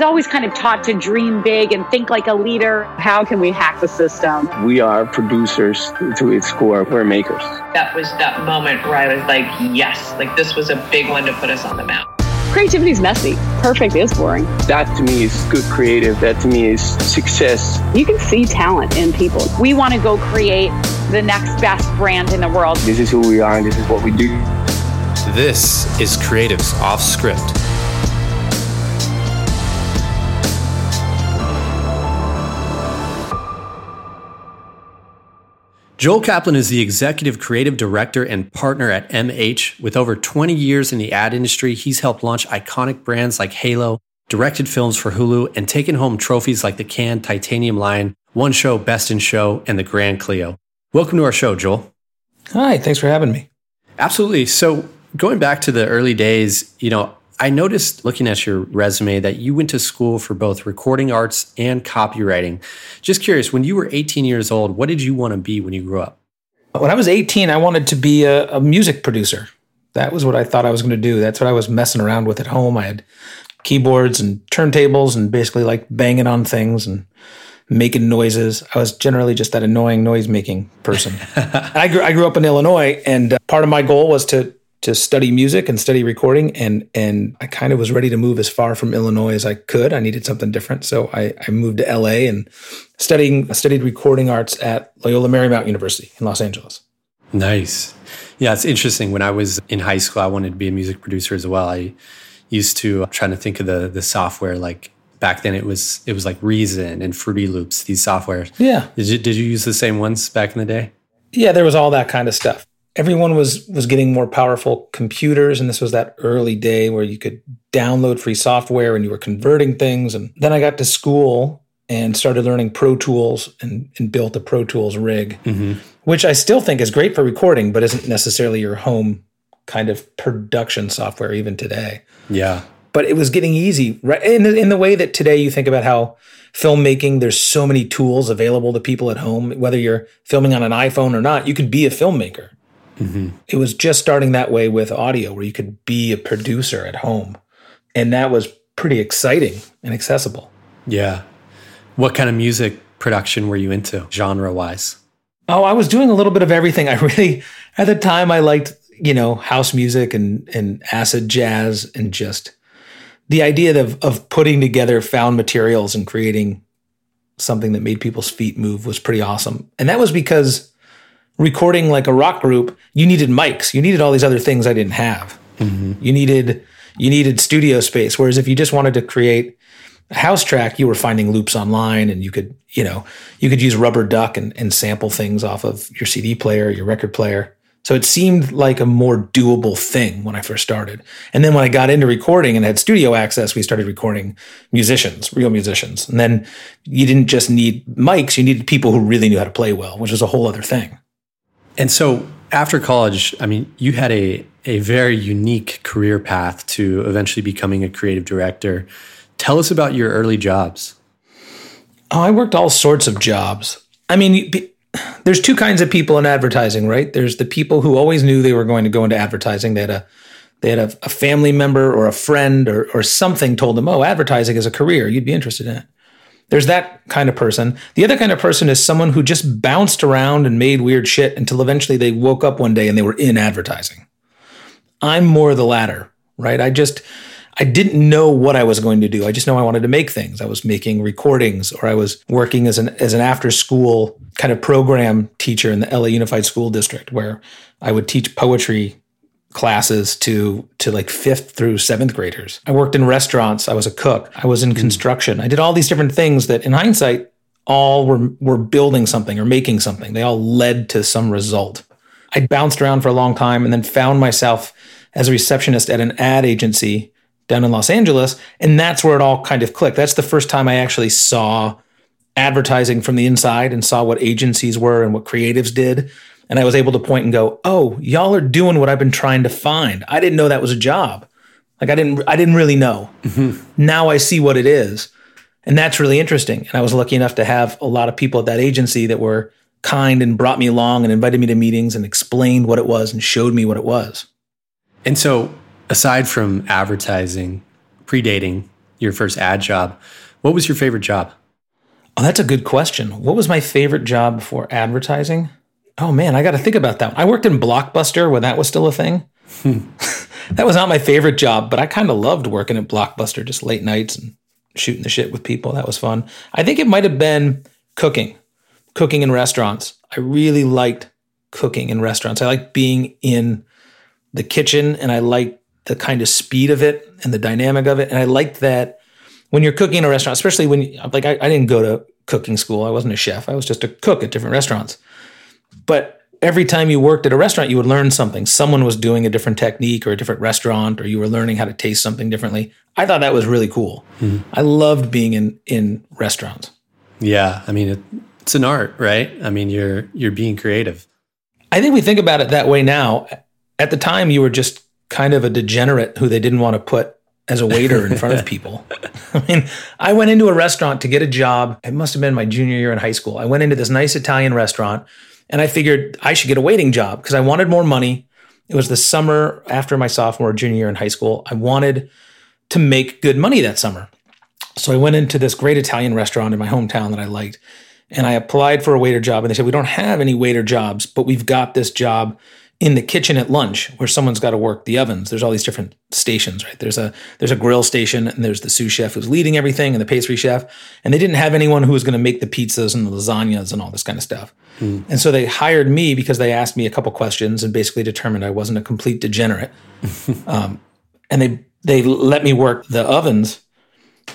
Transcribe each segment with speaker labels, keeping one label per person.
Speaker 1: was always kind of taught to dream big and think like a leader. How can we hack the system?
Speaker 2: We are producers to its core. We're makers.
Speaker 3: That was that moment where I was like, yes, like this was a big one to put us on the map.
Speaker 1: Creativity is messy. Perfect is boring.
Speaker 2: That to me is good creative. That to me is success.
Speaker 1: You can see talent in people. We want to go create the next best brand in the world.
Speaker 2: This is who we are and this is what we do.
Speaker 4: This is Creatives Off Script. Joel Kaplan is the executive creative director and partner at MH. With over 20 years in the ad industry, he's helped launch iconic brands like Halo, directed films for Hulu, and taken home trophies like the Cannes Titanium Lion, One Show Best in Show, and the Grand Clio. Welcome to our show, Joel.
Speaker 5: Hi, thanks for having me.
Speaker 4: Absolutely. So, going back to the early days, you know, I noticed looking at your resume that you went to school for both recording arts and copywriting. Just curious, when you were 18 years old, what did you want to be when you grew up?
Speaker 5: When I was 18, I wanted to be a, a music producer. That was what I thought I was going to do. That's what I was messing around with at home. I had keyboards and turntables and basically like banging on things and making noises. I was generally just that annoying noise making person. I, grew, I grew up in Illinois, and uh, part of my goal was to to study music and study recording and and I kind of was ready to move as far from Illinois as I could. I needed something different. So I, I moved to LA and studying studied recording arts at Loyola Marymount University in Los Angeles.
Speaker 4: Nice. Yeah, it's interesting. When I was in high school, I wanted to be a music producer as well. I used to I'm trying to think of the the software like back then it was it was like Reason and Fruity Loops, these softwares.
Speaker 5: Yeah.
Speaker 4: Did you did you use the same ones back in the day?
Speaker 5: Yeah, there was all that kind of stuff everyone was was getting more powerful computers and this was that early day where you could download free software and you were converting things. And then i got to school and started learning pro tools and, and built a pro tools rig mm-hmm. which i still think is great for recording but isn't necessarily your home kind of production software even today.
Speaker 4: Yeah.
Speaker 5: But it was getting easy right? In the, in the way that today you think about how filmmaking there's so many tools available to people at home whether you're filming on an iphone or not you could be a filmmaker Mm-hmm. It was just starting that way with audio, where you could be a producer at home. And that was pretty exciting and accessible.
Speaker 4: Yeah. What kind of music production were you into, genre wise?
Speaker 5: Oh, I was doing a little bit of everything. I really, at the time, I liked, you know, house music and, and acid jazz and just the idea of, of putting together found materials and creating something that made people's feet move was pretty awesome. And that was because recording like a rock group, you needed mics. You needed all these other things I didn't have. Mm-hmm. You needed you needed studio space. Whereas if you just wanted to create a house track, you were finding loops online and you could, you know, you could use rubber duck and, and sample things off of your CD player, your record player. So it seemed like a more doable thing when I first started. And then when I got into recording and had studio access, we started recording musicians, real musicians. And then you didn't just need mics, you needed people who really knew how to play well, which was a whole other thing.
Speaker 4: And so after college, I mean, you had a, a very unique career path to eventually becoming a creative director. Tell us about your early jobs.
Speaker 5: Oh, I worked all sorts of jobs. I mean, there's two kinds of people in advertising, right? There's the people who always knew they were going to go into advertising. They had a they had a, a family member or a friend or, or something told them, oh, advertising is a career. You'd be interested in it. There's that kind of person. The other kind of person is someone who just bounced around and made weird shit until eventually they woke up one day and they were in advertising. I'm more the latter, right? I just, I didn't know what I was going to do. I just know I wanted to make things. I was making recordings or I was working as an, as an after school kind of program teacher in the LA Unified School District where I would teach poetry classes to to like fifth through seventh graders. I worked in restaurants. I was a cook. I was in hmm. construction. I did all these different things that, in hindsight, all were were building something or making something. They all led to some result. I bounced around for a long time and then found myself as a receptionist at an ad agency down in Los Angeles, and that's where it all kind of clicked. That's the first time I actually saw advertising from the inside and saw what agencies were and what creatives did and I was able to point and go, "Oh, y'all are doing what I've been trying to find. I didn't know that was a job. Like I didn't I didn't really know. Mm-hmm. Now I see what it is." And that's really interesting. And I was lucky enough to have a lot of people at that agency that were kind and brought me along and invited me to meetings and explained what it was and showed me what it was.
Speaker 4: And so, aside from advertising, predating your first ad job. What was your favorite job?
Speaker 5: Oh, that's a good question. What was my favorite job before advertising? Oh man, I got to think about that. I worked in Blockbuster when that was still a thing. Hmm. that was not my favorite job, but I kind of loved working at Blockbuster, just late nights and shooting the shit with people. That was fun. I think it might have been cooking, cooking in restaurants. I really liked cooking in restaurants. I liked being in the kitchen and I liked the kind of speed of it and the dynamic of it. And I liked that when you're cooking in a restaurant, especially when, like, I, I didn't go to cooking school. I wasn't a chef. I was just a cook at different restaurants. But every time you worked at a restaurant, you would learn something. Someone was doing a different technique or a different restaurant, or you were learning how to taste something differently. I thought that was really cool. Mm-hmm. I loved being in in restaurants.
Speaker 4: Yeah, I mean, it, it's an art, right? I mean, you're you're being creative.
Speaker 5: I think we think about it that way now. At the time, you were just kind of a degenerate who they didn't want to put as a waiter in front of people. I mean, I went into a restaurant to get a job. It must have been my junior year in high school. I went into this nice Italian restaurant and I figured I should get a waiting job because I wanted more money. It was the summer after my sophomore junior year in high school. I wanted to make good money that summer. So I went into this great Italian restaurant in my hometown that I liked. And I applied for a waiter job. And they said, We don't have any waiter jobs, but we've got this job in the kitchen at lunch where someone's got to work the ovens. There's all these different stations, right? There's a there's a grill station and there's the sous chef who's leading everything and the pastry chef. And they didn't have anyone who was going to make the pizzas and the lasagnas and all this kind of stuff. Mm. And so they hired me because they asked me a couple questions and basically determined I wasn't a complete degenerate. um, and they they let me work the ovens,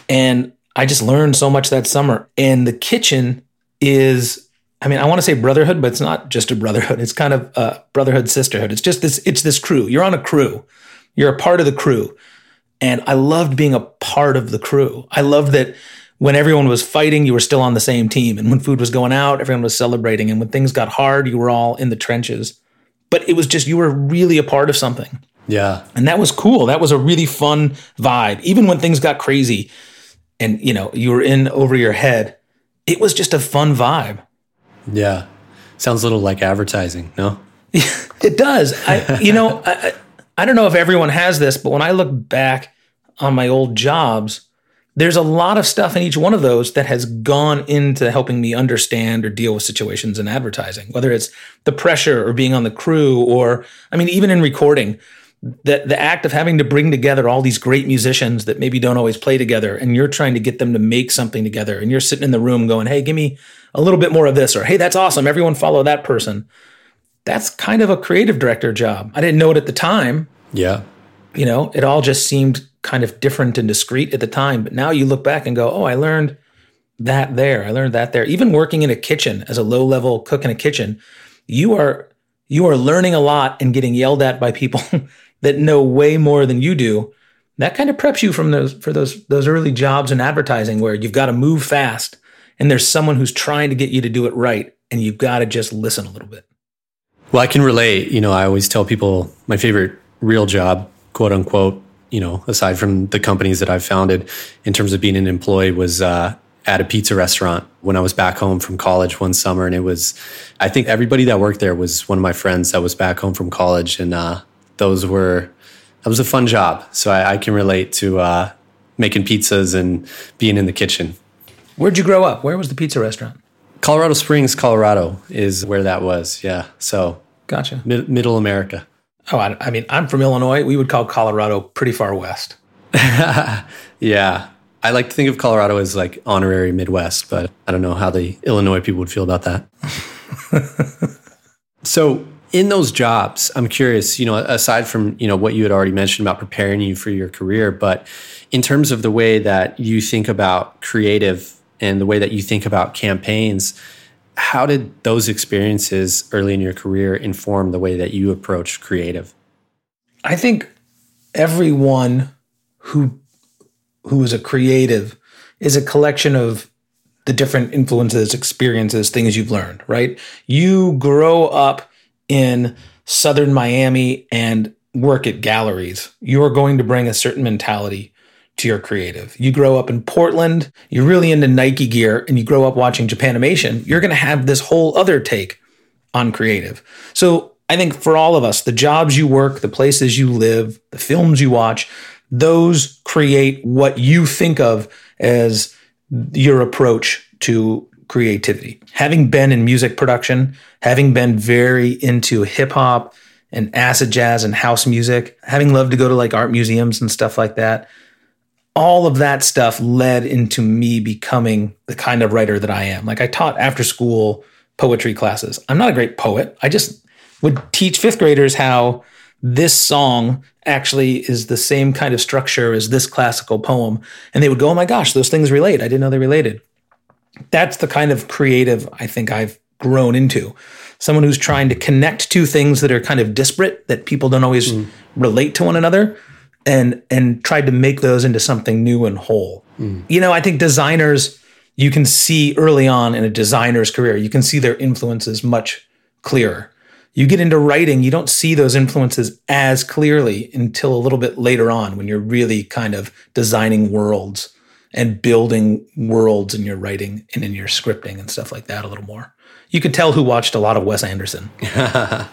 Speaker 5: and I just learned so much that summer. And the kitchen is I mean, I want to say brotherhood, but it's not just a brotherhood. It's kind of a brotherhood, sisterhood. It's just this, it's this crew. You're on a crew. You're a part of the crew. And I loved being a part of the crew. I loved that when everyone was fighting, you were still on the same team. And when food was going out, everyone was celebrating. And when things got hard, you were all in the trenches. But it was just, you were really a part of something.
Speaker 4: Yeah.
Speaker 5: And that was cool. That was a really fun vibe. Even when things got crazy and, you know, you were in over your head, it was just a fun vibe.
Speaker 4: Yeah. Sounds a little like advertising, no?
Speaker 5: it does. I, you know, I, I don't know if everyone has this, but when I look back on my old jobs, there's a lot of stuff in each one of those that has gone into helping me understand or deal with situations in advertising, whether it's the pressure or being on the crew, or I mean, even in recording, the, the act of having to bring together all these great musicians that maybe don't always play together, and you're trying to get them to make something together, and you're sitting in the room going, Hey, give me a little bit more of this, or Hey, that's awesome. Everyone follow that person. That's kind of a creative director job. I didn't know it at the time.
Speaker 4: Yeah.
Speaker 5: You know, it all just seemed kind of different and discreet at the time. But now you look back and go, oh, I learned that there. I learned that there. Even working in a kitchen as a low level cook in a kitchen, you are you are learning a lot and getting yelled at by people that know way more than you do. That kind of preps you from those for those those early jobs in advertising where you've got to move fast and there's someone who's trying to get you to do it right and you've got to just listen a little bit.
Speaker 4: Well, I can relate. You know, I always tell people my favorite real job, quote unquote, you know, aside from the companies that I've founded in terms of being an employee was uh, at a pizza restaurant when I was back home from college one summer. And it was, I think everybody that worked there was one of my friends that was back home from college. And uh, those were, that was a fun job. So I, I can relate to uh, making pizzas and being in the kitchen.
Speaker 5: Where'd you grow up? Where was the pizza restaurant?
Speaker 4: Colorado Springs, Colorado is where that was. Yeah. So,
Speaker 5: gotcha.
Speaker 4: Mid- middle America.
Speaker 5: Oh, I, I, mean, I'm from Illinois. We would call Colorado pretty far west.
Speaker 4: yeah. I like to think of Colorado as like honorary Midwest, but I don't know how the Illinois people would feel about that. so, in those jobs, I'm curious, you know, aside from, you know, what you had already mentioned about preparing you for your career, but in terms of the way that you think about creative and the way that you think about campaigns, how did those experiences early in your career inform the way that you approach creative?
Speaker 5: I think everyone who who is a creative is a collection of the different influences, experiences, things you've learned, right? You grow up in southern Miami and work at galleries. You're going to bring a certain mentality to your creative. You grow up in Portland, you're really into Nike gear, and you grow up watching Japanimation, you're going to have this whole other take on creative. So I think for all of us, the jobs you work, the places you live, the films you watch, those create what you think of as your approach to creativity. Having been in music production, having been very into hip hop and acid jazz and house music, having loved to go to like art museums and stuff like that, all of that stuff led into me becoming the kind of writer that I am. Like I taught after school poetry classes. I'm not a great poet. I just would teach fifth graders how this song actually is the same kind of structure as this classical poem. And they would go, oh my gosh, those things relate. I didn't know they related. That's the kind of creative I think I've grown into. Someone who's trying to connect two things that are kind of disparate, that people don't always mm. relate to one another, and and tried to make those into something new and whole. Mm. You know, I think designers you can see early on in a designer's career, you can see their influences much clearer you get into writing, you don't see those influences as clearly until a little bit later on when you're really kind of designing worlds and building worlds in your writing and in your scripting and stuff like that a little more. You could tell who watched a lot of Wes Anderson. you
Speaker 4: know,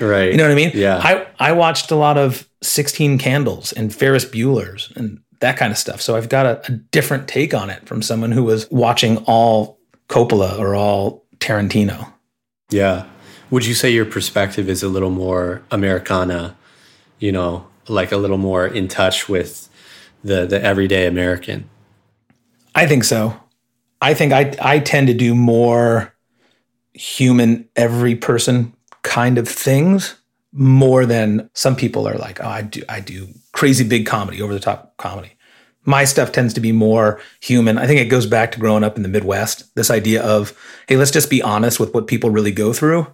Speaker 4: right.
Speaker 5: You know what I mean?
Speaker 4: Yeah.
Speaker 5: I, I watched a lot of 16 Candles and Ferris Bueller's and that kind of stuff. So I've got a, a different take on it from someone who was watching all Coppola or all Tarantino.
Speaker 4: Yeah. Would you say your perspective is a little more Americana, you know, like a little more in touch with the the everyday American?
Speaker 5: I think so. I think I I tend to do more human every person kind of things more than some people are like, oh, I do I do crazy big comedy, over the top comedy. My stuff tends to be more human. I think it goes back to growing up in the Midwest. This idea of, hey, let's just be honest with what people really go through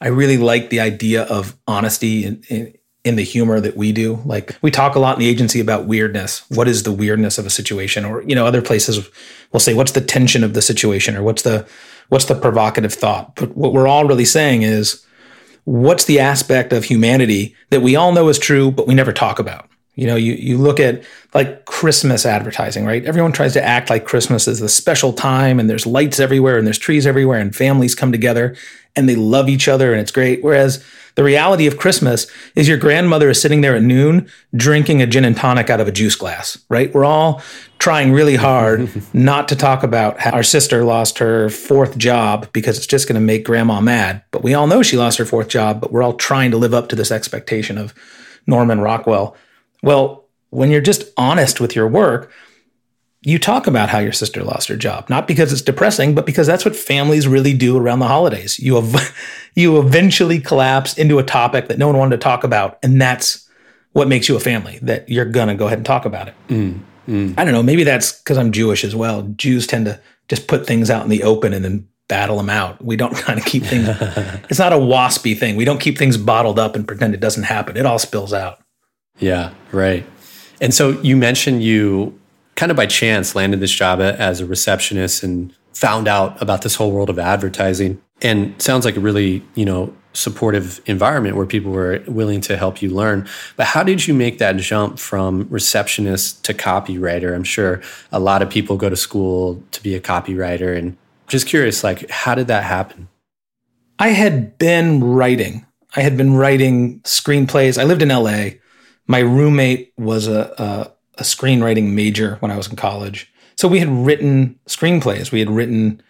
Speaker 5: I really like the idea of honesty in, in, in, the humor that we do. Like we talk a lot in the agency about weirdness. What is the weirdness of a situation? Or, you know, other places will say, what's the tension of the situation or what's the, what's the provocative thought? But what we're all really saying is, what's the aspect of humanity that we all know is true, but we never talk about? You know, you, you look at like Christmas advertising, right? Everyone tries to act like Christmas is the special time and there's lights everywhere and there's trees everywhere and families come together and they love each other and it's great. Whereas the reality of Christmas is your grandmother is sitting there at noon drinking a gin and tonic out of a juice glass, right? We're all trying really hard not to talk about how our sister lost her fourth job because it's just going to make grandma mad. But we all know she lost her fourth job, but we're all trying to live up to this expectation of Norman Rockwell well, when you're just honest with your work, you talk about how your sister lost her job, not because it's depressing, but because that's what families really do around the holidays. You ev- you eventually collapse into a topic that no one wanted to talk about, and that's what makes you a family. That you're gonna go ahead and talk about it. Mm, mm. I don't know. Maybe that's because I'm Jewish as well. Jews tend to just put things out in the open and then battle them out. We don't kind of keep things. it's not a waspy thing. We don't keep things bottled up and pretend it doesn't happen. It all spills out.
Speaker 4: Yeah, right. And so you mentioned you kind of by chance landed this job as a receptionist and found out about this whole world of advertising and sounds like a really, you know, supportive environment where people were willing to help you learn. But how did you make that jump from receptionist to copywriter? I'm sure a lot of people go to school to be a copywriter and just curious like how did that happen?
Speaker 5: I had been writing. I had been writing screenplays. I lived in LA my roommate was a, a, a screenwriting major when I was in college. So we had written screenplays. We had written,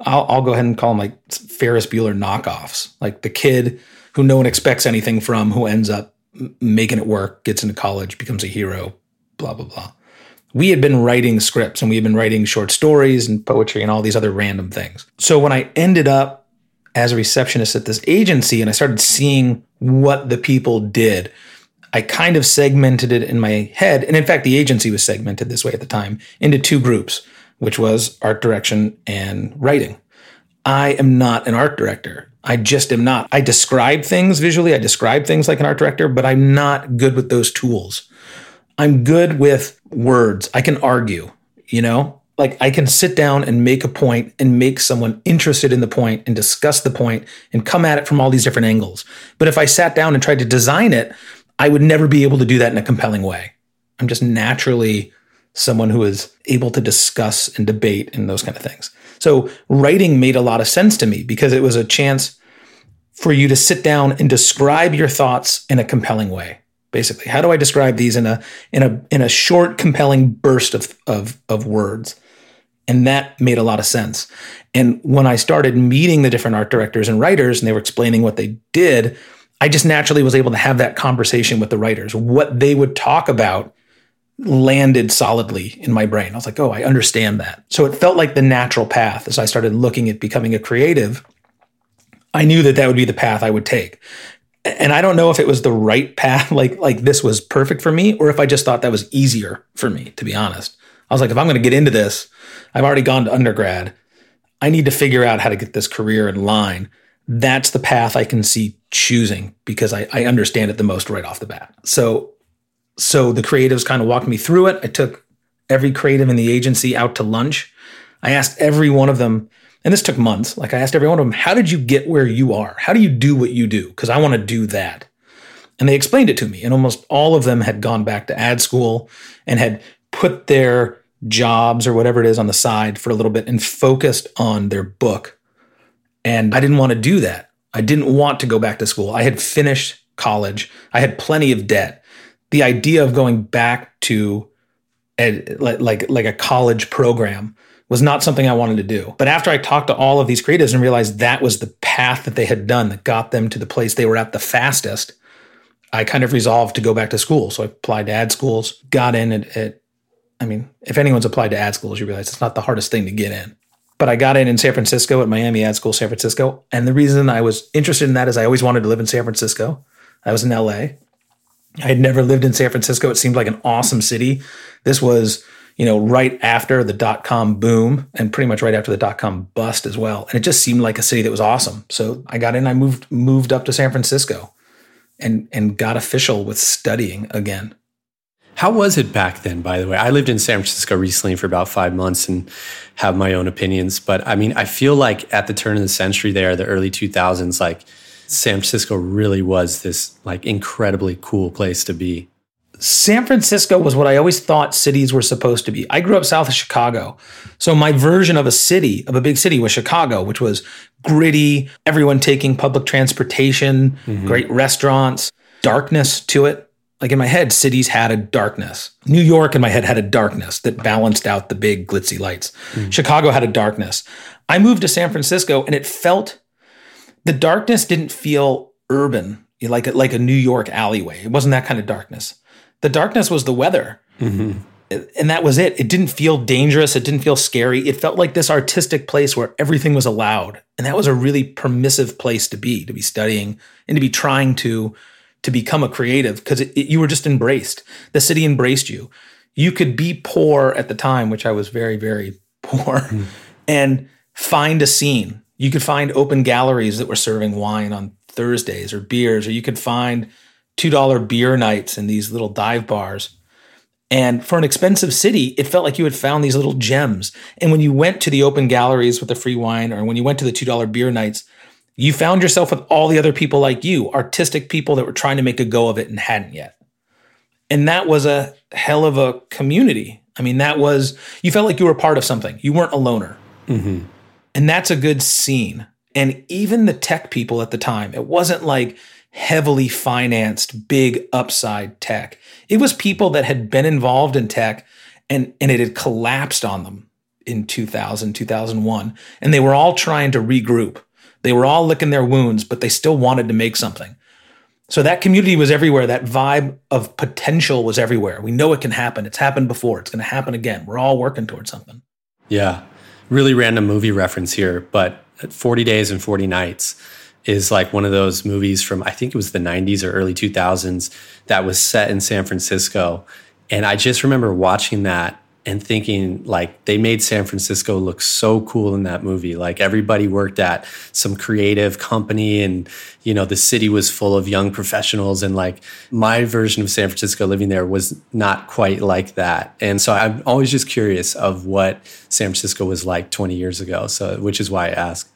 Speaker 5: I'll, I'll, go ahead and call them like Ferris Bueller knockoffs, like the kid who no one expects anything from, who ends up making it work, gets into college, becomes a hero, blah, blah, blah. We had been writing scripts and we had been writing short stories and poetry and all these other random things. So when I ended up as a receptionist at this agency and I started seeing what the people did, I kind of segmented it in my head. And in fact, the agency was segmented this way at the time into two groups, which was art direction and writing. I am not an art director. I just am not. I describe things visually, I describe things like an art director, but I'm not good with those tools. I'm good with words. I can argue, you know? Like I can sit down and make a point and make someone interested in the point and discuss the point and come at it from all these different angles. But if I sat down and tried to design it, I would never be able to do that in a compelling way. I'm just naturally someone who is able to discuss and debate and those kind of things. So writing made a lot of sense to me because it was a chance for you to sit down and describe your thoughts in a compelling way. basically. How do I describe these in a in a in a short, compelling burst of of of words? And that made a lot of sense. And when I started meeting the different art directors and writers, and they were explaining what they did, I just naturally was able to have that conversation with the writers. What they would talk about landed solidly in my brain. I was like, oh, I understand that. So it felt like the natural path as I started looking at becoming a creative. I knew that that would be the path I would take. And I don't know if it was the right path, like like this was perfect for me, or if I just thought that was easier for me, to be honest. I was like, if I'm going to get into this, I've already gone to undergrad. I need to figure out how to get this career in line. That's the path I can see choosing because I, I understand it the most right off the bat. So so the creatives kind of walked me through it. I took every creative in the agency out to lunch. I asked every one of them, and this took months. Like I asked every one of them, how did you get where you are? How do you do what you do? Because I want to do that. And they explained it to me. And almost all of them had gone back to ad school and had put their jobs or whatever it is on the side for a little bit and focused on their book. And I didn't want to do that. I didn't want to go back to school. I had finished college. I had plenty of debt the idea of going back to a, like like a college program was not something I wanted to do. But after I talked to all of these creatives and realized that was the path that they had done that got them to the place they were at the fastest, I kind of resolved to go back to school. So I applied to ad schools, got in at, at I mean, if anyone's applied to ad schools, you realize it's not the hardest thing to get in. But I got in in San Francisco at Miami Ad School, San Francisco. And the reason I was interested in that is I always wanted to live in San Francisco. I was in LA. I had never lived in San Francisco. It seemed like an awesome city. This was, you know, right after the dot com boom and pretty much right after the dot com bust as well. And it just seemed like a city that was awesome. So I got in, I moved moved up to San Francisco and and got official with studying again.
Speaker 4: How was it back then, by the way? I lived in San Francisco recently for about five months and have my own opinions. But I mean, I feel like at the turn of the century there, the early 2000s, like San Francisco really was this like incredibly cool place to be.
Speaker 5: San Francisco was what I always thought cities were supposed to be. I grew up south of Chicago. So my version of a city, of a big city was Chicago, which was gritty, everyone taking public transportation, mm-hmm. great restaurants, darkness to it. Like in my head, cities had a darkness. New York in my head had a darkness that balanced out the big glitzy lights. Mm-hmm. Chicago had a darkness. I moved to San Francisco and it felt the darkness didn't feel urban like a, like a New York alleyway. It wasn't that kind of darkness. The darkness was the weather. Mm-hmm. And that was it. It didn't feel dangerous. It didn't feel scary. It felt like this artistic place where everything was allowed. And that was a really permissive place to be, to be studying and to be trying to to become a creative because you were just embraced. The city embraced you. You could be poor at the time, which I was very, very poor, mm-hmm. and find a scene you could find open galleries that were serving wine on Thursdays or beers, or you could find $2 beer nights in these little dive bars. And for an expensive city, it felt like you had found these little gems. And when you went to the open galleries with the free wine, or when you went to the $2 beer nights, you found yourself with all the other people like you, artistic people that were trying to make a go of it and hadn't yet. And that was a hell of a community. I mean, that was, you felt like you were part of something. You weren't a loner. Mm-hmm. And that's a good scene. And even the tech people at the time, it wasn't like heavily financed big upside tech. It was people that had been involved in tech and, and it had collapsed on them in 2000, 2001. And they were all trying to regroup. They were all licking their wounds, but they still wanted to make something. So that community was everywhere. That vibe of potential was everywhere. We know it can happen. It's happened before. It's going to happen again. We're all working towards something.
Speaker 4: Yeah really random movie reference here, but 40 Days and 40 Nights is like one of those movies from I think it was the 90s or early 2000s that was set in San Francisco. And I just remember watching that and thinking like they made San Francisco look so cool in that movie. Like everybody worked at some creative company and you know the city was full of young professionals and like my version of San Francisco living there was not quite like that. And so I'm always just curious of what San Francisco was like 20 years ago. So which is why I ask.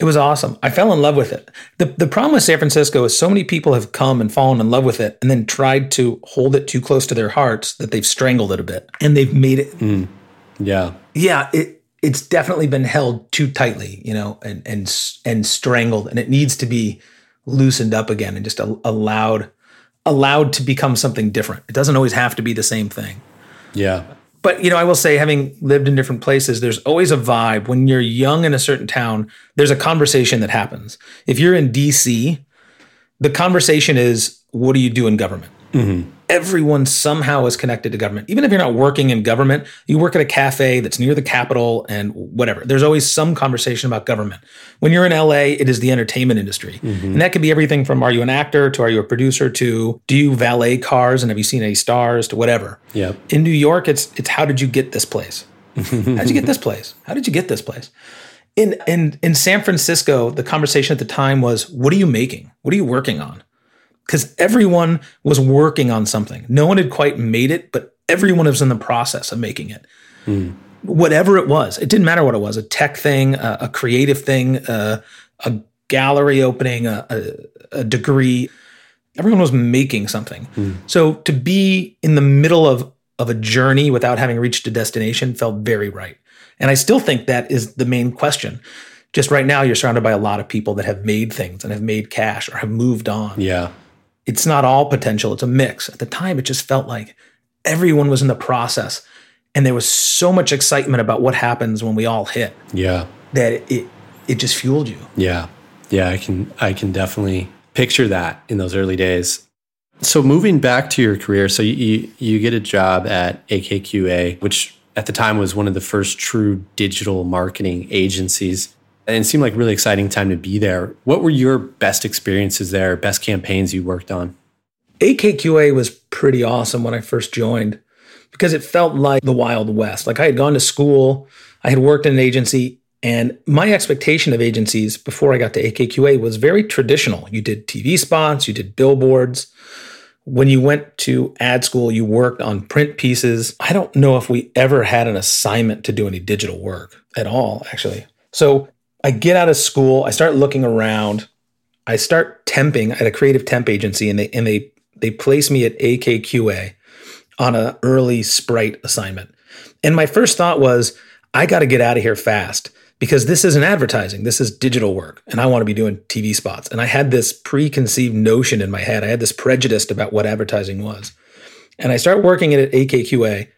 Speaker 5: It was awesome. I fell in love with it. The the problem with San Francisco is so many people have come and fallen in love with it and then tried to hold it too close to their hearts that they've strangled it a bit. And they've made it mm.
Speaker 4: Yeah.
Speaker 5: Yeah, it it's definitely been held too tightly, you know, and and and strangled and it needs to be loosened up again and just allowed allowed to become something different. It doesn't always have to be the same thing.
Speaker 4: Yeah.
Speaker 5: But you know, I will say, having lived in different places, there's always a vibe when you're young in a certain town. There's a conversation that happens. If you're in DC, the conversation is, "What do you do in government?" Mm-hmm. Everyone somehow is connected to government. Even if you're not working in government, you work at a cafe that's near the Capitol and whatever. There's always some conversation about government. When you're in LA, it is the entertainment industry. Mm-hmm. And that could be everything from are you an actor to are you a producer to do you valet cars and have you seen any stars to whatever.
Speaker 4: Yep.
Speaker 5: In New York, it's it's how did you get this place? How'd you get this place? How did you get this place? In in in San Francisco, the conversation at the time was, what are you making? What are you working on? Because everyone was working on something. No one had quite made it, but everyone was in the process of making it. Hmm. Whatever it was, it didn't matter what it was a tech thing, a, a creative thing, a, a gallery opening, a, a, a degree. Everyone was making something. Hmm. So to be in the middle of, of a journey without having reached a destination felt very right. And I still think that is the main question. Just right now, you're surrounded by a lot of people that have made things and have made cash or have moved on
Speaker 4: Yeah.
Speaker 5: It's not all potential, it's a mix. At the time, it just felt like everyone was in the process and there was so much excitement about what happens when we all hit
Speaker 4: Yeah.
Speaker 5: that it it just fueled you.
Speaker 4: Yeah. Yeah, I can I can definitely picture that in those early days. So moving back to your career, so you you, you get a job at AKQA, which at the time was one of the first true digital marketing agencies. And it seemed like a really exciting time to be there. What were your best experiences there, best campaigns you worked on?
Speaker 5: AKQA was pretty awesome when I first joined because it felt like the Wild West. Like I had gone to school, I had worked in an agency, and my expectation of agencies before I got to AKQA was very traditional. You did TV spots, you did billboards. When you went to ad school, you worked on print pieces. I don't know if we ever had an assignment to do any digital work at all, actually. So I get out of school, I start looking around. I start temping at a creative temp agency, and they and they they place me at AKQA on an early Sprite assignment. And my first thought was, I got to get out of here fast because this isn't advertising. This is digital work, and I want to be doing TV spots. And I had this preconceived notion in my head. I had this prejudice about what advertising was. And I start working at AKQA,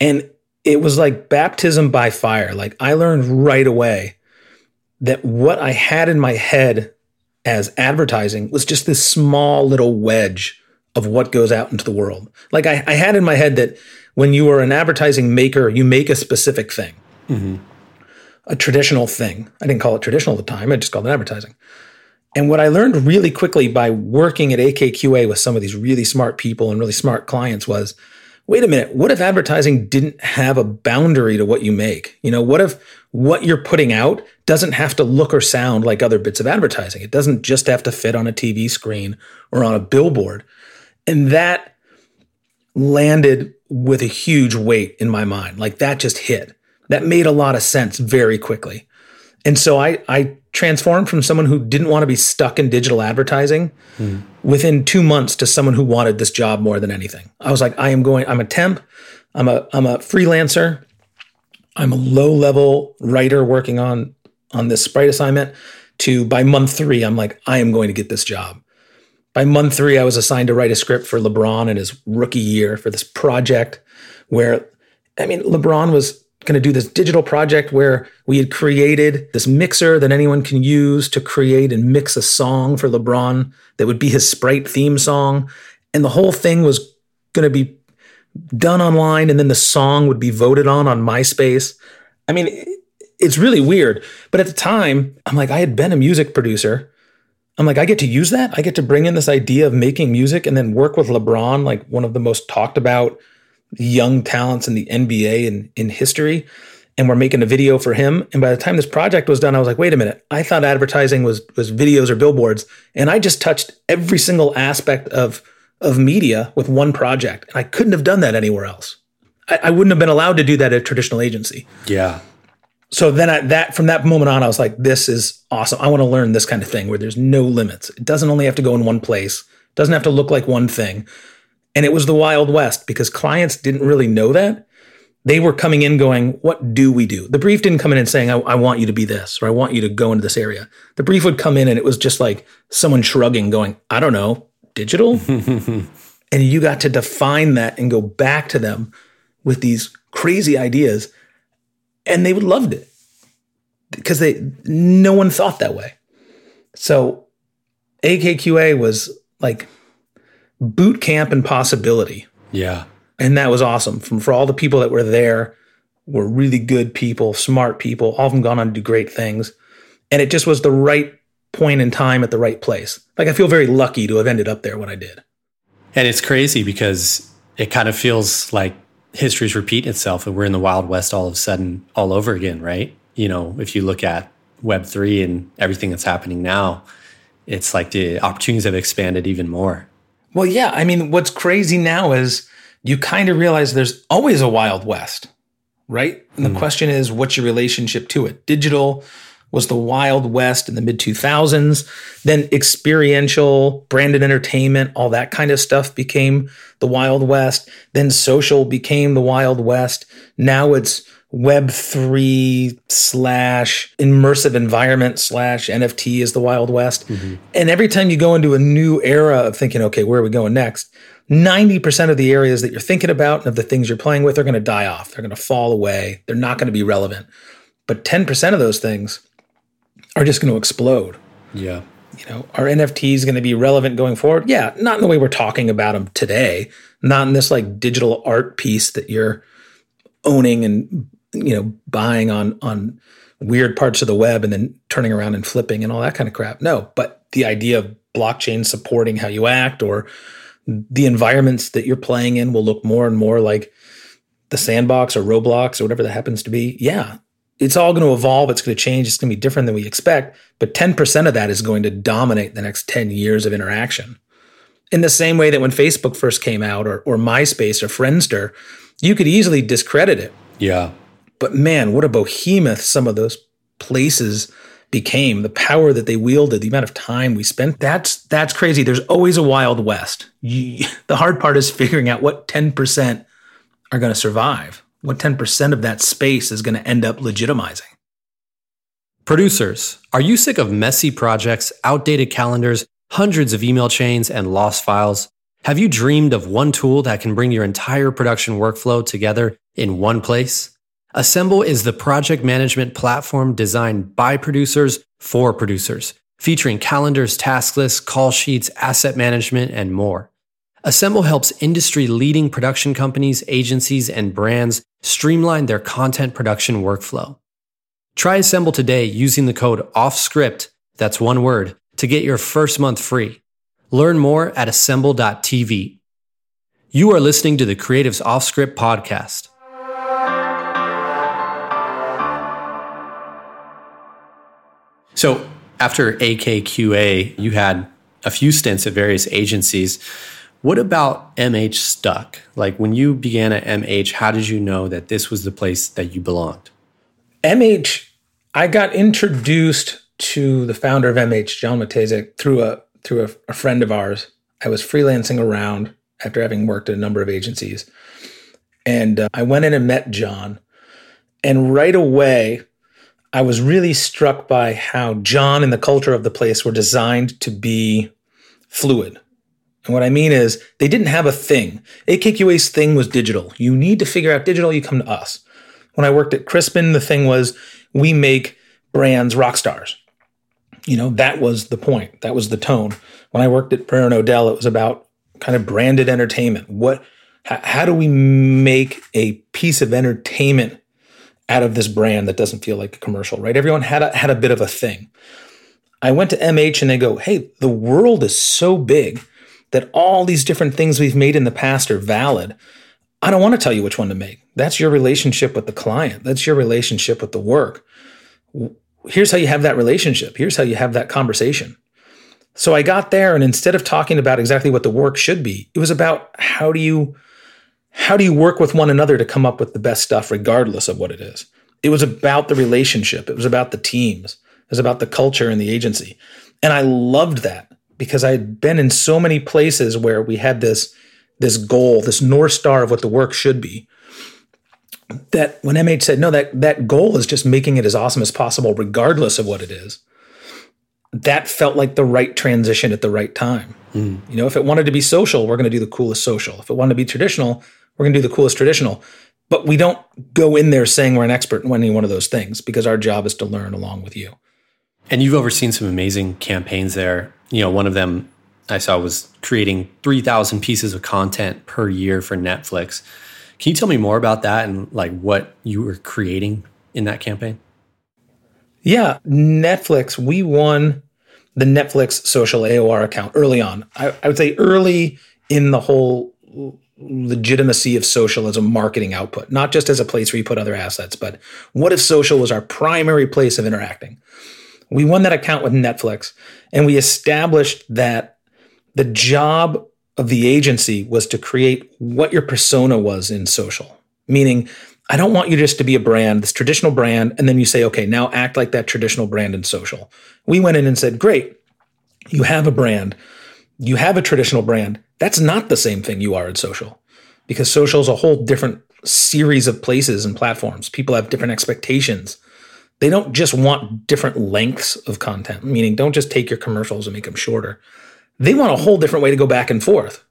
Speaker 5: and it was like baptism by fire. Like I learned right away that what I had in my head as advertising was just this small little wedge of what goes out into the world. Like I, I had in my head that when you are an advertising maker, you make a specific thing, mm-hmm. a traditional thing. I didn't call it traditional at the time, I just called it advertising. And what I learned really quickly by working at AKQA with some of these really smart people and really smart clients was wait a minute, what if advertising didn't have a boundary to what you make? You know, what if what you're putting out doesn't have to look or sound like other bits of advertising? It doesn't just have to fit on a TV screen or on a billboard. And that landed with a huge weight in my mind. Like that just hit. That made a lot of sense very quickly. And so I, I transformed from someone who didn't want to be stuck in digital advertising hmm. within two months to someone who wanted this job more than anything. I was like, I am going, I'm a temp, I'm a I'm a freelancer, I'm a low level writer working on on this Sprite assignment. To by month three, I'm like, I am going to get this job. By month three, I was assigned to write a script for LeBron in his rookie year for this project where, I mean, LeBron was going to do this digital project where we had created this mixer that anyone can use to create and mix a song for LeBron that would be his Sprite theme song. And the whole thing was going to be done online and then the song would be voted on on MySpace. I mean, it's really weird. But at the time, I'm like, I had been a music producer. I'm like, I get to use that. I get to bring in this idea of making music and then work with LeBron, like one of the most talked about young talents in the NBA in, in history. And we're making a video for him. And by the time this project was done, I was like, wait a minute. I thought advertising was was videos or billboards. And I just touched every single aspect of of media with one project. And I couldn't have done that anywhere else. I, I wouldn't have been allowed to do that at a traditional agency
Speaker 4: Yeah.
Speaker 5: so then I, that from that moment on, I was like, this is awesome. I want to learn this kind of thing where there's no limits. It doesn't only have to go in one place. It doesn't have to look like one thing. And it was the Wild West because clients didn't really know that. They were coming in going, what do we do? The brief didn't come in and saying, I, I want you to be this, or I want you to go into this area. The brief would come in and it was just like someone shrugging, going, I don't know. Digital? and you got to define that and go back to them with these crazy ideas. And they would loved it because they no one thought that way. So AKQA was like boot camp and possibility.
Speaker 4: Yeah.
Speaker 5: And that was awesome. From for all the people that were there were really good people, smart people, all of them gone on to do great things. And it just was the right point in time at the right place. Like I feel very lucky to have ended up there when I did.
Speaker 4: And it's crazy because it kind of feels like history's repeating itself and we're in the Wild West all of a sudden all over again, right? You know, if you look at Web3 and everything that's happening now, it's like the opportunities have expanded even more.
Speaker 5: Well, yeah. I mean, what's crazy now is you kind of realize there's always a Wild West, right? And the mm. question is, what's your relationship to it? Digital was the Wild West in the mid 2000s. Then experiential, branded entertainment, all that kind of stuff became the Wild West. Then social became the Wild West. Now it's Web3 slash immersive environment slash NFT is the Wild West. Mm-hmm. And every time you go into a new era of thinking, okay, where are we going next? 90% of the areas that you're thinking about and of the things you're playing with are going to die off. They're going to fall away. They're not going to be relevant. But 10% of those things are just going to explode.
Speaker 4: Yeah.
Speaker 5: You know, are NFTs going to be relevant going forward? Yeah, not in the way we're talking about them today. Not in this like digital art piece that you're owning and you know buying on on weird parts of the web and then turning around and flipping and all that kind of crap. No, but the idea of blockchain supporting how you act or the environments that you're playing in will look more and more like the sandbox or Roblox or whatever that happens to be. Yeah, it's all going to evolve. It's going to change. It's going to be different than we expect. But 10% of that is going to dominate the next 10 years of interaction. In the same way that when Facebook first came out or, or MySpace or Friendster, you could easily discredit it.
Speaker 4: Yeah.
Speaker 5: But man, what a behemoth some of those places became, the power that they wielded, the amount of time we spent. That's that's crazy. There's always a wild west. You, the hard part is figuring out what 10% are going to survive. What 10% of that space is going to end up legitimizing.
Speaker 4: Producers, are you sick of messy projects, outdated calendars, hundreds of email chains, and lost files? Have you dreamed of one tool that can bring your entire production workflow together in one place? Assemble is the project management platform designed by producers for producers, featuring calendars, task lists, call sheets, asset management, and more. Assemble helps industry leading production companies, agencies, and brands streamline their content production workflow. Try Assemble today using the code OFFSCRIPT, that's one word, to get your first month free. Learn more at assemble.tv. You are listening to the Creatives Off Script podcast. So after AKQA, you had a few stints at various agencies. What about MH stuck? Like when you began at MH, how did you know that this was the place that you belonged?
Speaker 5: MH, I got introduced to the founder of MH, John Matejczyk, through a through a, a friend of ours. I was freelancing around after having worked at a number of agencies, and uh, I went in and met John. And right away, I was really struck by how John and the culture of the place were designed to be fluid. And what I mean is, they didn't have a thing. AKQA's thing was digital. You need to figure out digital, you come to us. When I worked at Crispin, the thing was, we make brands rock stars. You know, that was the point. That was the tone. When I worked at Pereira and O'Dell, it was about kind of branded entertainment. What, how do we make a piece of entertainment out of this brand that doesn't feel like a commercial, right? Everyone had a, had a bit of a thing. I went to MH and they go, hey, the world is so big that all these different things we've made in the past are valid. I don't want to tell you which one to make. That's your relationship with the client. That's your relationship with the work. Here's how you have that relationship. Here's how you have that conversation. So I got there, and instead of talking about exactly what the work should be, it was about how do you how do you work with one another to come up with the best stuff, regardless of what it is? It was about the relationship. It was about the teams. It was about the culture and the agency. And I loved that because I had been in so many places where we had this, this goal, this North Star of what the work should be. That when MH said, no, that, that goal is just making it as awesome as possible, regardless of what it is, that felt like the right transition at the right time. Mm. You know, if it wanted to be social, we're going to do the coolest social. If it wanted to be traditional, we're going to do the coolest traditional. But we don't go in there saying we're an expert in any one of those things because our job is to learn along with you.
Speaker 4: And you've overseen some amazing campaigns there. You know, one of them I saw was creating 3,000 pieces of content per year for Netflix. Can you tell me more about that and like what you were creating in that campaign?
Speaker 5: Yeah, Netflix, we won the Netflix social AOR account early on. I, I would say early in the whole legitimacy of social as a marketing output, not just as a place where you put other assets, but what if social was our primary place of interacting? We won that account with Netflix and we established that the job of the agency was to create what your persona was in social, meaning I don't want you just to be a brand, this traditional brand, and then you say, okay, now act like that traditional brand in social. We went in and said, great, you have a brand, you have a traditional brand. That's not the same thing you are in social because social is a whole different series of places and platforms. People have different expectations. They don't just want different lengths of content, meaning don't just take your commercials and make them shorter. They want a whole different way to go back and forth.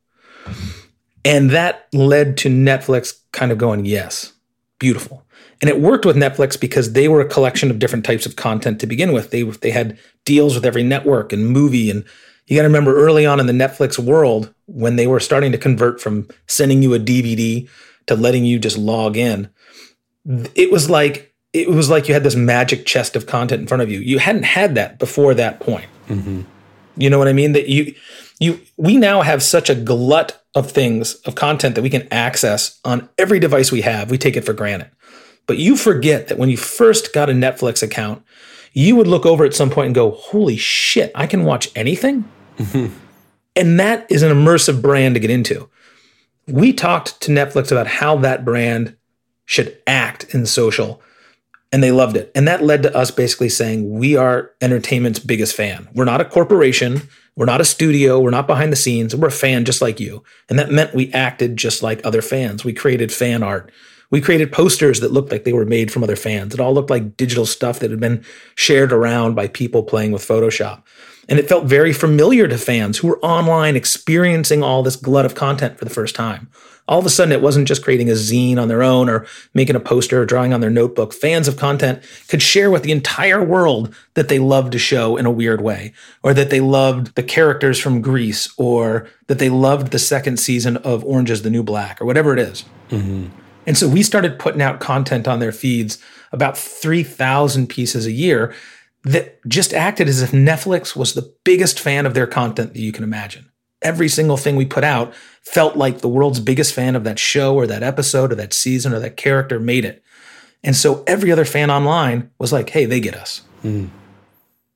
Speaker 5: And that led to Netflix kind of going, yes, beautiful. And it worked with Netflix because they were a collection of different types of content to begin with. They they had deals with every network and movie and you got to remember early on in the Netflix world when they were starting to convert from sending you a DVD to letting you just log in. It was like it was like you had this magic chest of content in front of you. You hadn't had that before that point. Mm-hmm. You know what I mean? That you you we now have such a glut of things of content that we can access on every device we have. We take it for granted. But you forget that when you first got a Netflix account, you would look over at some point and go, "Holy shit, I can watch anything?" Mm-hmm. And that is an immersive brand to get into. We talked to Netflix about how that brand should act in social and they loved it. And that led to us basically saying, we are entertainment's biggest fan. We're not a corporation. We're not a studio. We're not behind the scenes. We're a fan just like you. And that meant we acted just like other fans. We created fan art. We created posters that looked like they were made from other fans. It all looked like digital stuff that had been shared around by people playing with Photoshop. And it felt very familiar to fans who were online experiencing all this glut of content for the first time all of a sudden it wasn't just creating a zine on their own or making a poster or drawing on their notebook. Fans of content could share with the entire world that they loved a show in a weird way, or that they loved the characters from Greece, or that they loved the second season of Orange is the New Black, or whatever it is. Mm-hmm. And so we started putting out content on their feeds, about 3,000 pieces a year, that just acted as if Netflix was the biggest fan of their content that you can imagine every single thing we put out felt like the world's biggest fan of that show or that episode or that season or that character made it. And so every other fan online was like, hey, they get us. Mm.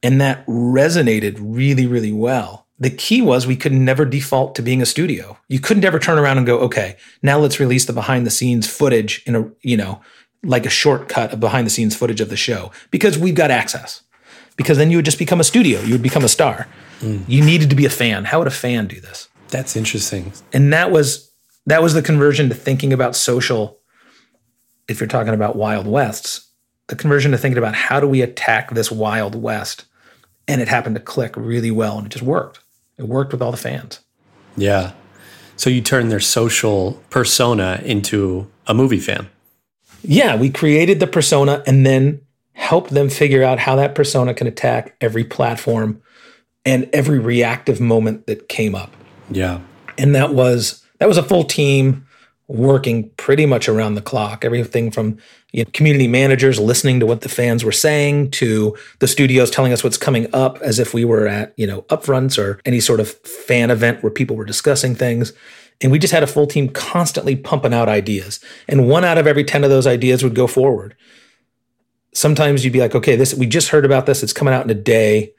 Speaker 5: And that resonated really, really well. The key was we could never default to being a studio. You couldn't ever turn around and go, okay, now let's release the behind the scenes footage in a, you know, like a shortcut of behind the scenes footage of the show because we've got access. Because then you would just become a studio, you would become a star. Mm. You needed to be a fan. How would a fan do this?
Speaker 4: That's interesting.
Speaker 5: And that was that was the conversion to thinking about social. If you're talking about Wild Wests, the conversion to thinking about how do we attack this Wild West, and it happened to click really well, and it just worked. It worked with all the fans.
Speaker 4: Yeah. So you turned their social persona into a movie fan.
Speaker 5: Yeah, we created the persona and then helped them figure out how that persona can attack every platform and every reactive moment that came up.
Speaker 4: Yeah.
Speaker 5: And that was that was a full team working pretty much around the clock. Everything from you know, community managers listening to what the fans were saying to the studios telling us what's coming up as if we were at, you know, upfronts or any sort of fan event where people were discussing things. And we just had a full team constantly pumping out ideas. And one out of every 10 of those ideas would go forward. Sometimes you'd be like, okay, this we just heard about this. It's coming out in a day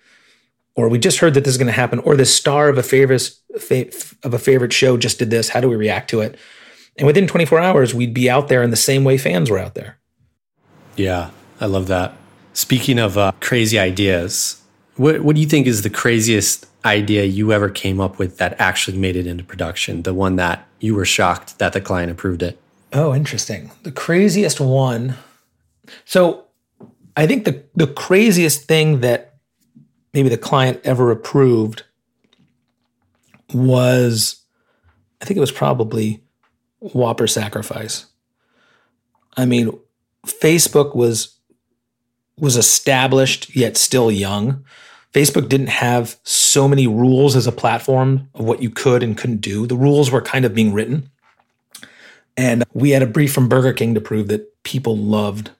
Speaker 5: or we just heard that this is going to happen, or the star of a favorite of a favorite show just did this. How do we react to it? And within 24 hours, we'd be out there in the same way fans were out there.
Speaker 4: Yeah, I love that. Speaking of uh, crazy ideas, what what do you think is the craziest idea you ever came up with that actually made it into production? The one that you were shocked that the client approved it.
Speaker 5: Oh, interesting. The craziest one. So, I think the the craziest thing that maybe the client ever approved was, I think it was probably Whopper Sacrifice. I mean, Facebook was was established yet still young. Facebook didn't have so many rules as a platform of what you could and couldn't do. The rules were kind of being written. And we had a brief from Burger King to prove that people loved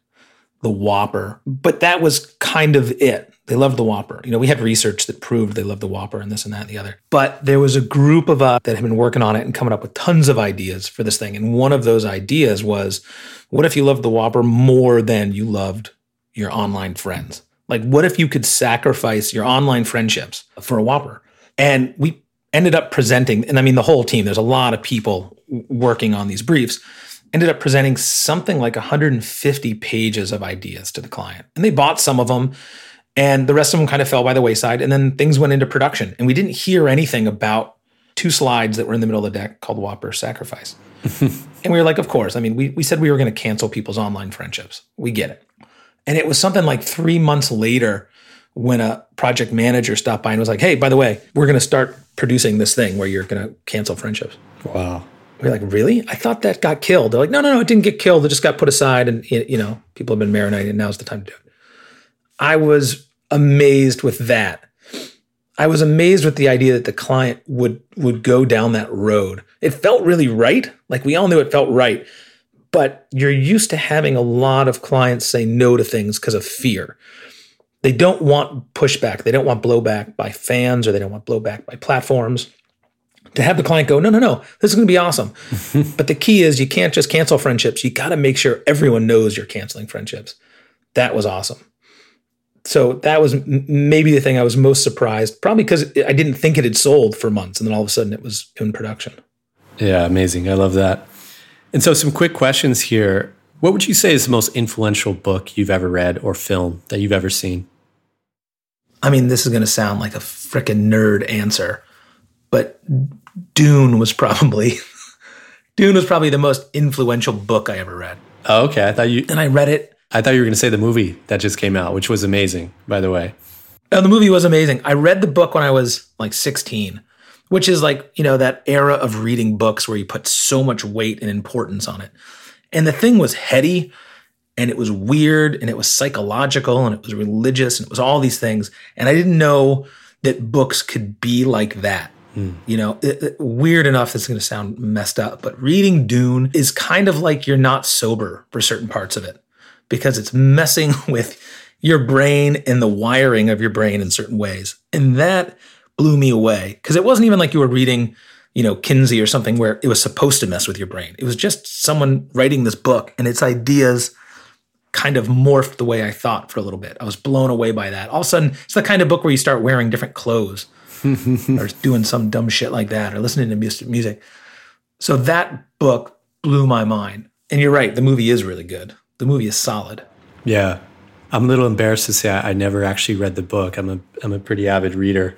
Speaker 5: the Whopper, but that was kind of it. They loved the Whopper. You know, we had research that proved they loved the Whopper and this and that and the other. But there was a group of us that had been working on it and coming up with tons of ideas for this thing. And one of those ideas was what if you loved the Whopper more than you loved your online friends? Like, what if you could sacrifice your online friendships for a Whopper? And we ended up presenting, and I mean, the whole team, there's a lot of people working on these briefs, ended up presenting something like 150 pages of ideas to the client. And they bought some of them, and the rest of them kind of fell by the wayside. And then things went into production, and we didn't hear anything about two slides that were in the middle of the deck called Whopper Sacrifice. and we were like, of course. I mean, we, we said we were going to cancel people's online friendships. We get it. And it was something like three months later when a project manager stopped by and was like, hey, by the way, we're going to start producing this thing where you're going to cancel friendships.
Speaker 4: Wow.
Speaker 5: We are like, really? I thought that got killed. They're like, no, no, no, it didn't get killed. It just got put aside. And, you know, people have been marinating. Now's the time to do it. I was amazed with that. I was amazed with the idea that the client would would go down that road. It felt really right. Like we all knew it felt right. But you're used to having a lot of clients say no to things because of fear. They don't want pushback. They don't want blowback by fans or they don't want blowback by platforms. To have the client go, no, no, no, this is going to be awesome. but the key is you can't just cancel friendships. You got to make sure everyone knows you're canceling friendships. That was awesome. So that was m- maybe the thing I was most surprised, probably because I didn't think it had sold for months. And then all of a sudden it was in production.
Speaker 4: Yeah, amazing. I love that. And so, some quick questions here. What would you say is the most influential book you've ever read or film that you've ever seen?
Speaker 5: I mean, this is going to sound like a freaking nerd answer, but Dune was probably Dune was probably the most influential book I ever read.
Speaker 4: Oh, okay. I thought you
Speaker 5: and I read it.
Speaker 4: I thought you were going to say the movie that just came out, which was amazing, by the way.
Speaker 5: Oh, the movie was amazing. I read the book when I was like 16, which is like, you know, that era of reading books where you put so much weight and importance on it. And the thing was heady and it was weird and it was psychological and it was religious and it was all these things. And I didn't know that books could be like that. Hmm. You know, it, it, weird enough, it's going to sound messed up, but reading Dune is kind of like you're not sober for certain parts of it because it's messing with your brain and the wiring of your brain in certain ways. And that blew me away because it wasn't even like you were reading, you know, Kinsey or something where it was supposed to mess with your brain. It was just someone writing this book and its ideas kind of morphed the way I thought for a little bit. I was blown away by that. All of a sudden, it's the kind of book where you start wearing different clothes or doing some dumb shit like that or listening to music. So that book blew my mind. And you're right, the movie is really good. The movie is solid.
Speaker 4: Yeah. I'm a little embarrassed to say I, I never actually read the book. I'm a I'm a pretty avid reader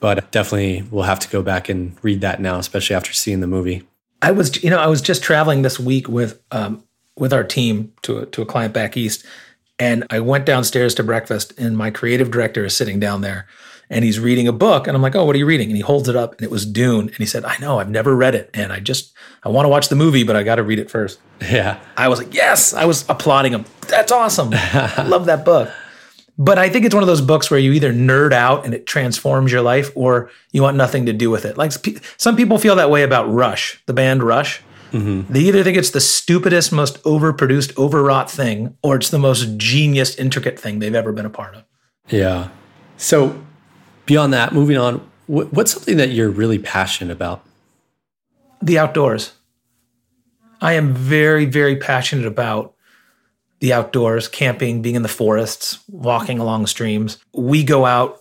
Speaker 4: but definitely we'll have to go back and read that now, especially after seeing the movie.
Speaker 5: I was, you know, I was just traveling this week with um, with our team to a, to a client back east, and I went downstairs to breakfast, and my creative director is sitting down there, and he's reading a book, and I'm like, "Oh, what are you reading?" And he holds it up, and it was Dune, and he said, "I know, I've never read it, and I just I want to watch the movie, but I got to read it first.
Speaker 4: Yeah,
Speaker 5: I was like, "Yes!" I was applauding him. That's awesome. I love that book. But I think it's one of those books where you either nerd out and it transforms your life or you want nothing to do with it. Like some people feel that way about Rush, the band Rush. Mm-hmm. They either think it's the stupidest, most overproduced, overwrought thing, or it's the most genius, intricate thing they've ever been a part of.
Speaker 4: Yeah. So, beyond that, moving on, what's something that you're really passionate about?
Speaker 5: The outdoors. I am very, very passionate about the outdoors, camping, being in the forests, walking along streams. We go out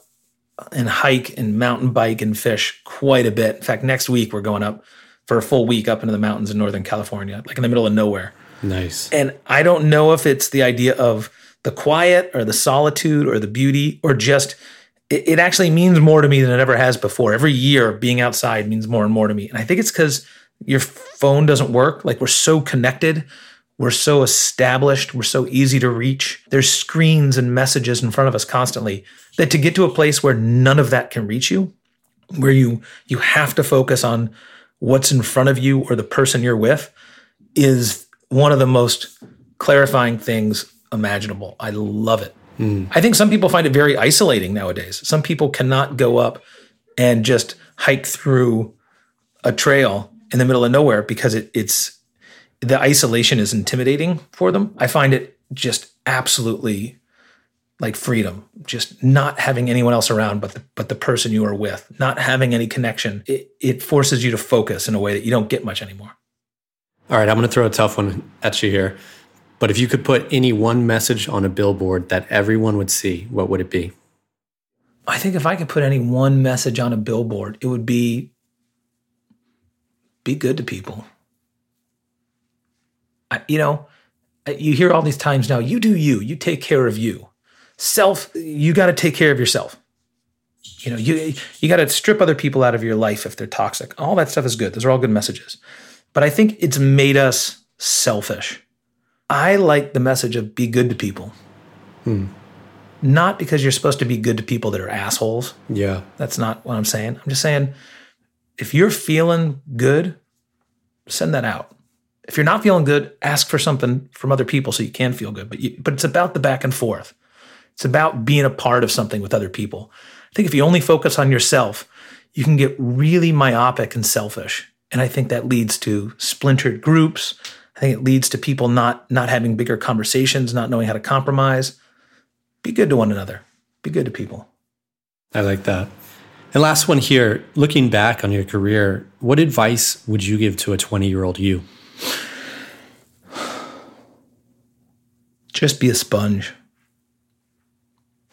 Speaker 5: and hike and mountain bike and fish quite a bit. In fact, next week we're going up for a full week up into the mountains in Northern California, like in the middle of nowhere.
Speaker 4: Nice.
Speaker 5: And I don't know if it's the idea of the quiet or the solitude or the beauty or just it, it actually means more to me than it ever has before. Every year being outside means more and more to me. And I think it's because your phone doesn't work. Like we're so connected We're so established, we're so easy to reach. There's screens and messages in front of us constantly that to get to a place where none of that can reach you, where you you have to focus on what's in front of you or the person you're with is one of the most clarifying things imaginable. I love it. Mm. I think some people find it very isolating nowadays. Some people cannot go up and just hike through a trail in the middle of nowhere because it, it's the isolation is intimidating for them. I find it just absolutely like freedom, just not having anyone else around but the, but the person you are with, not having any connection. It, it forces you to focus in a way that you don't get much anymore.
Speaker 4: All right, I'm going to throw a tough one at you here. But if you could put any one message on a billboard that everyone would see, what would it be?
Speaker 5: I think if I could put any one message on a billboard, it would be be good to people you know, you hear all these times now, you do you, you take care of you. Self, you got to take care of yourself. You know, you you got to strip other people out of your life if they're toxic. All that stuff is good. Those are all good messages. But I think it's made us selfish. I like the message of be good to people. Hmm. Not because you're supposed to be good to people that are assholes.
Speaker 4: Yeah.
Speaker 5: That's not what I'm saying. I'm just saying if you're feeling good, send that out if you're not feeling good, ask for something from other people so you can feel good. But you, but it's about the back and forth. It's about being a part of something with other people. I think if you only focus on yourself, you can get really myopic and selfish. And I think that leads to splintered groups. I think it leads to people not not having bigger conversations, not knowing how to compromise. Be good to one another. Be good to people.
Speaker 4: I like that. And last one here, looking back on your career, what advice would you give to a 20-year-old you?
Speaker 5: just be a sponge.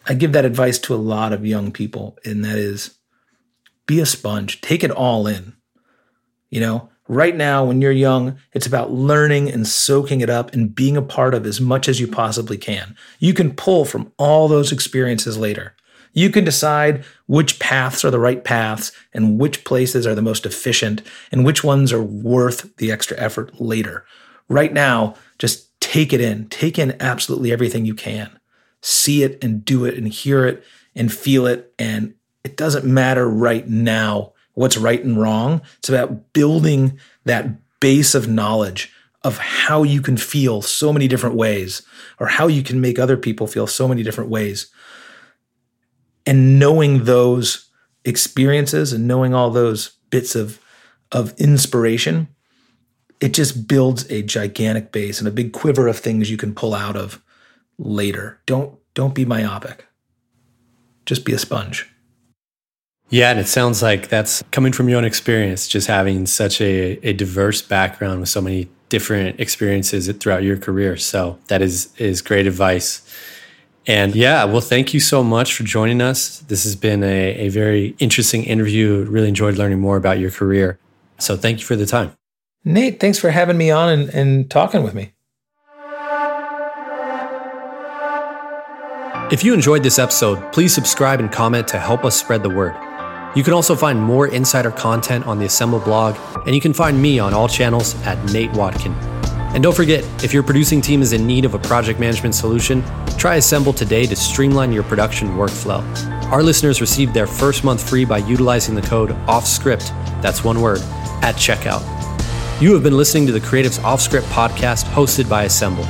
Speaker 5: I give that advice to a lot of young people, and that is be a sponge, take it all in. You know, right now, when you're young, it's about learning and soaking it up and being a part of as much as you possibly can. You can pull from all those experiences later. You can decide which paths are the right paths and which places are the most efficient and which ones are worth the extra effort later. Right now, just take it in, take in absolutely everything you can. See it and do it and hear it and feel it. And it doesn't matter right now what's right and wrong. It's about building that base of knowledge of how you can feel so many different ways or how you can make other people feel so many different ways. And knowing those experiences and knowing all those bits of, of inspiration it just builds a gigantic base and a big quiver of things you can pull out of later. Don't don't be myopic. Just be a sponge.
Speaker 4: Yeah, and it sounds like that's coming from your own experience, just having such a, a diverse background with so many different experiences throughout your career. So that is is great advice. And yeah, well, thank you so much for joining us. This has been a, a very interesting interview. Really enjoyed learning more about your career. So thank you for the time.
Speaker 5: Nate, thanks for having me on and, and talking with me.
Speaker 4: If you enjoyed this episode, please subscribe and comment to help us spread the word. You can also find more insider content on the Assemble blog, and you can find me on all channels at Nate Watkin. And don't forget, if your producing team is in need of a project management solution, try Assemble today to streamline your production workflow. Our listeners received their first month free by utilizing the code OFFSCRIPT, that's one word, at checkout. You have been listening to the Creatives Off Script podcast hosted by Assemble.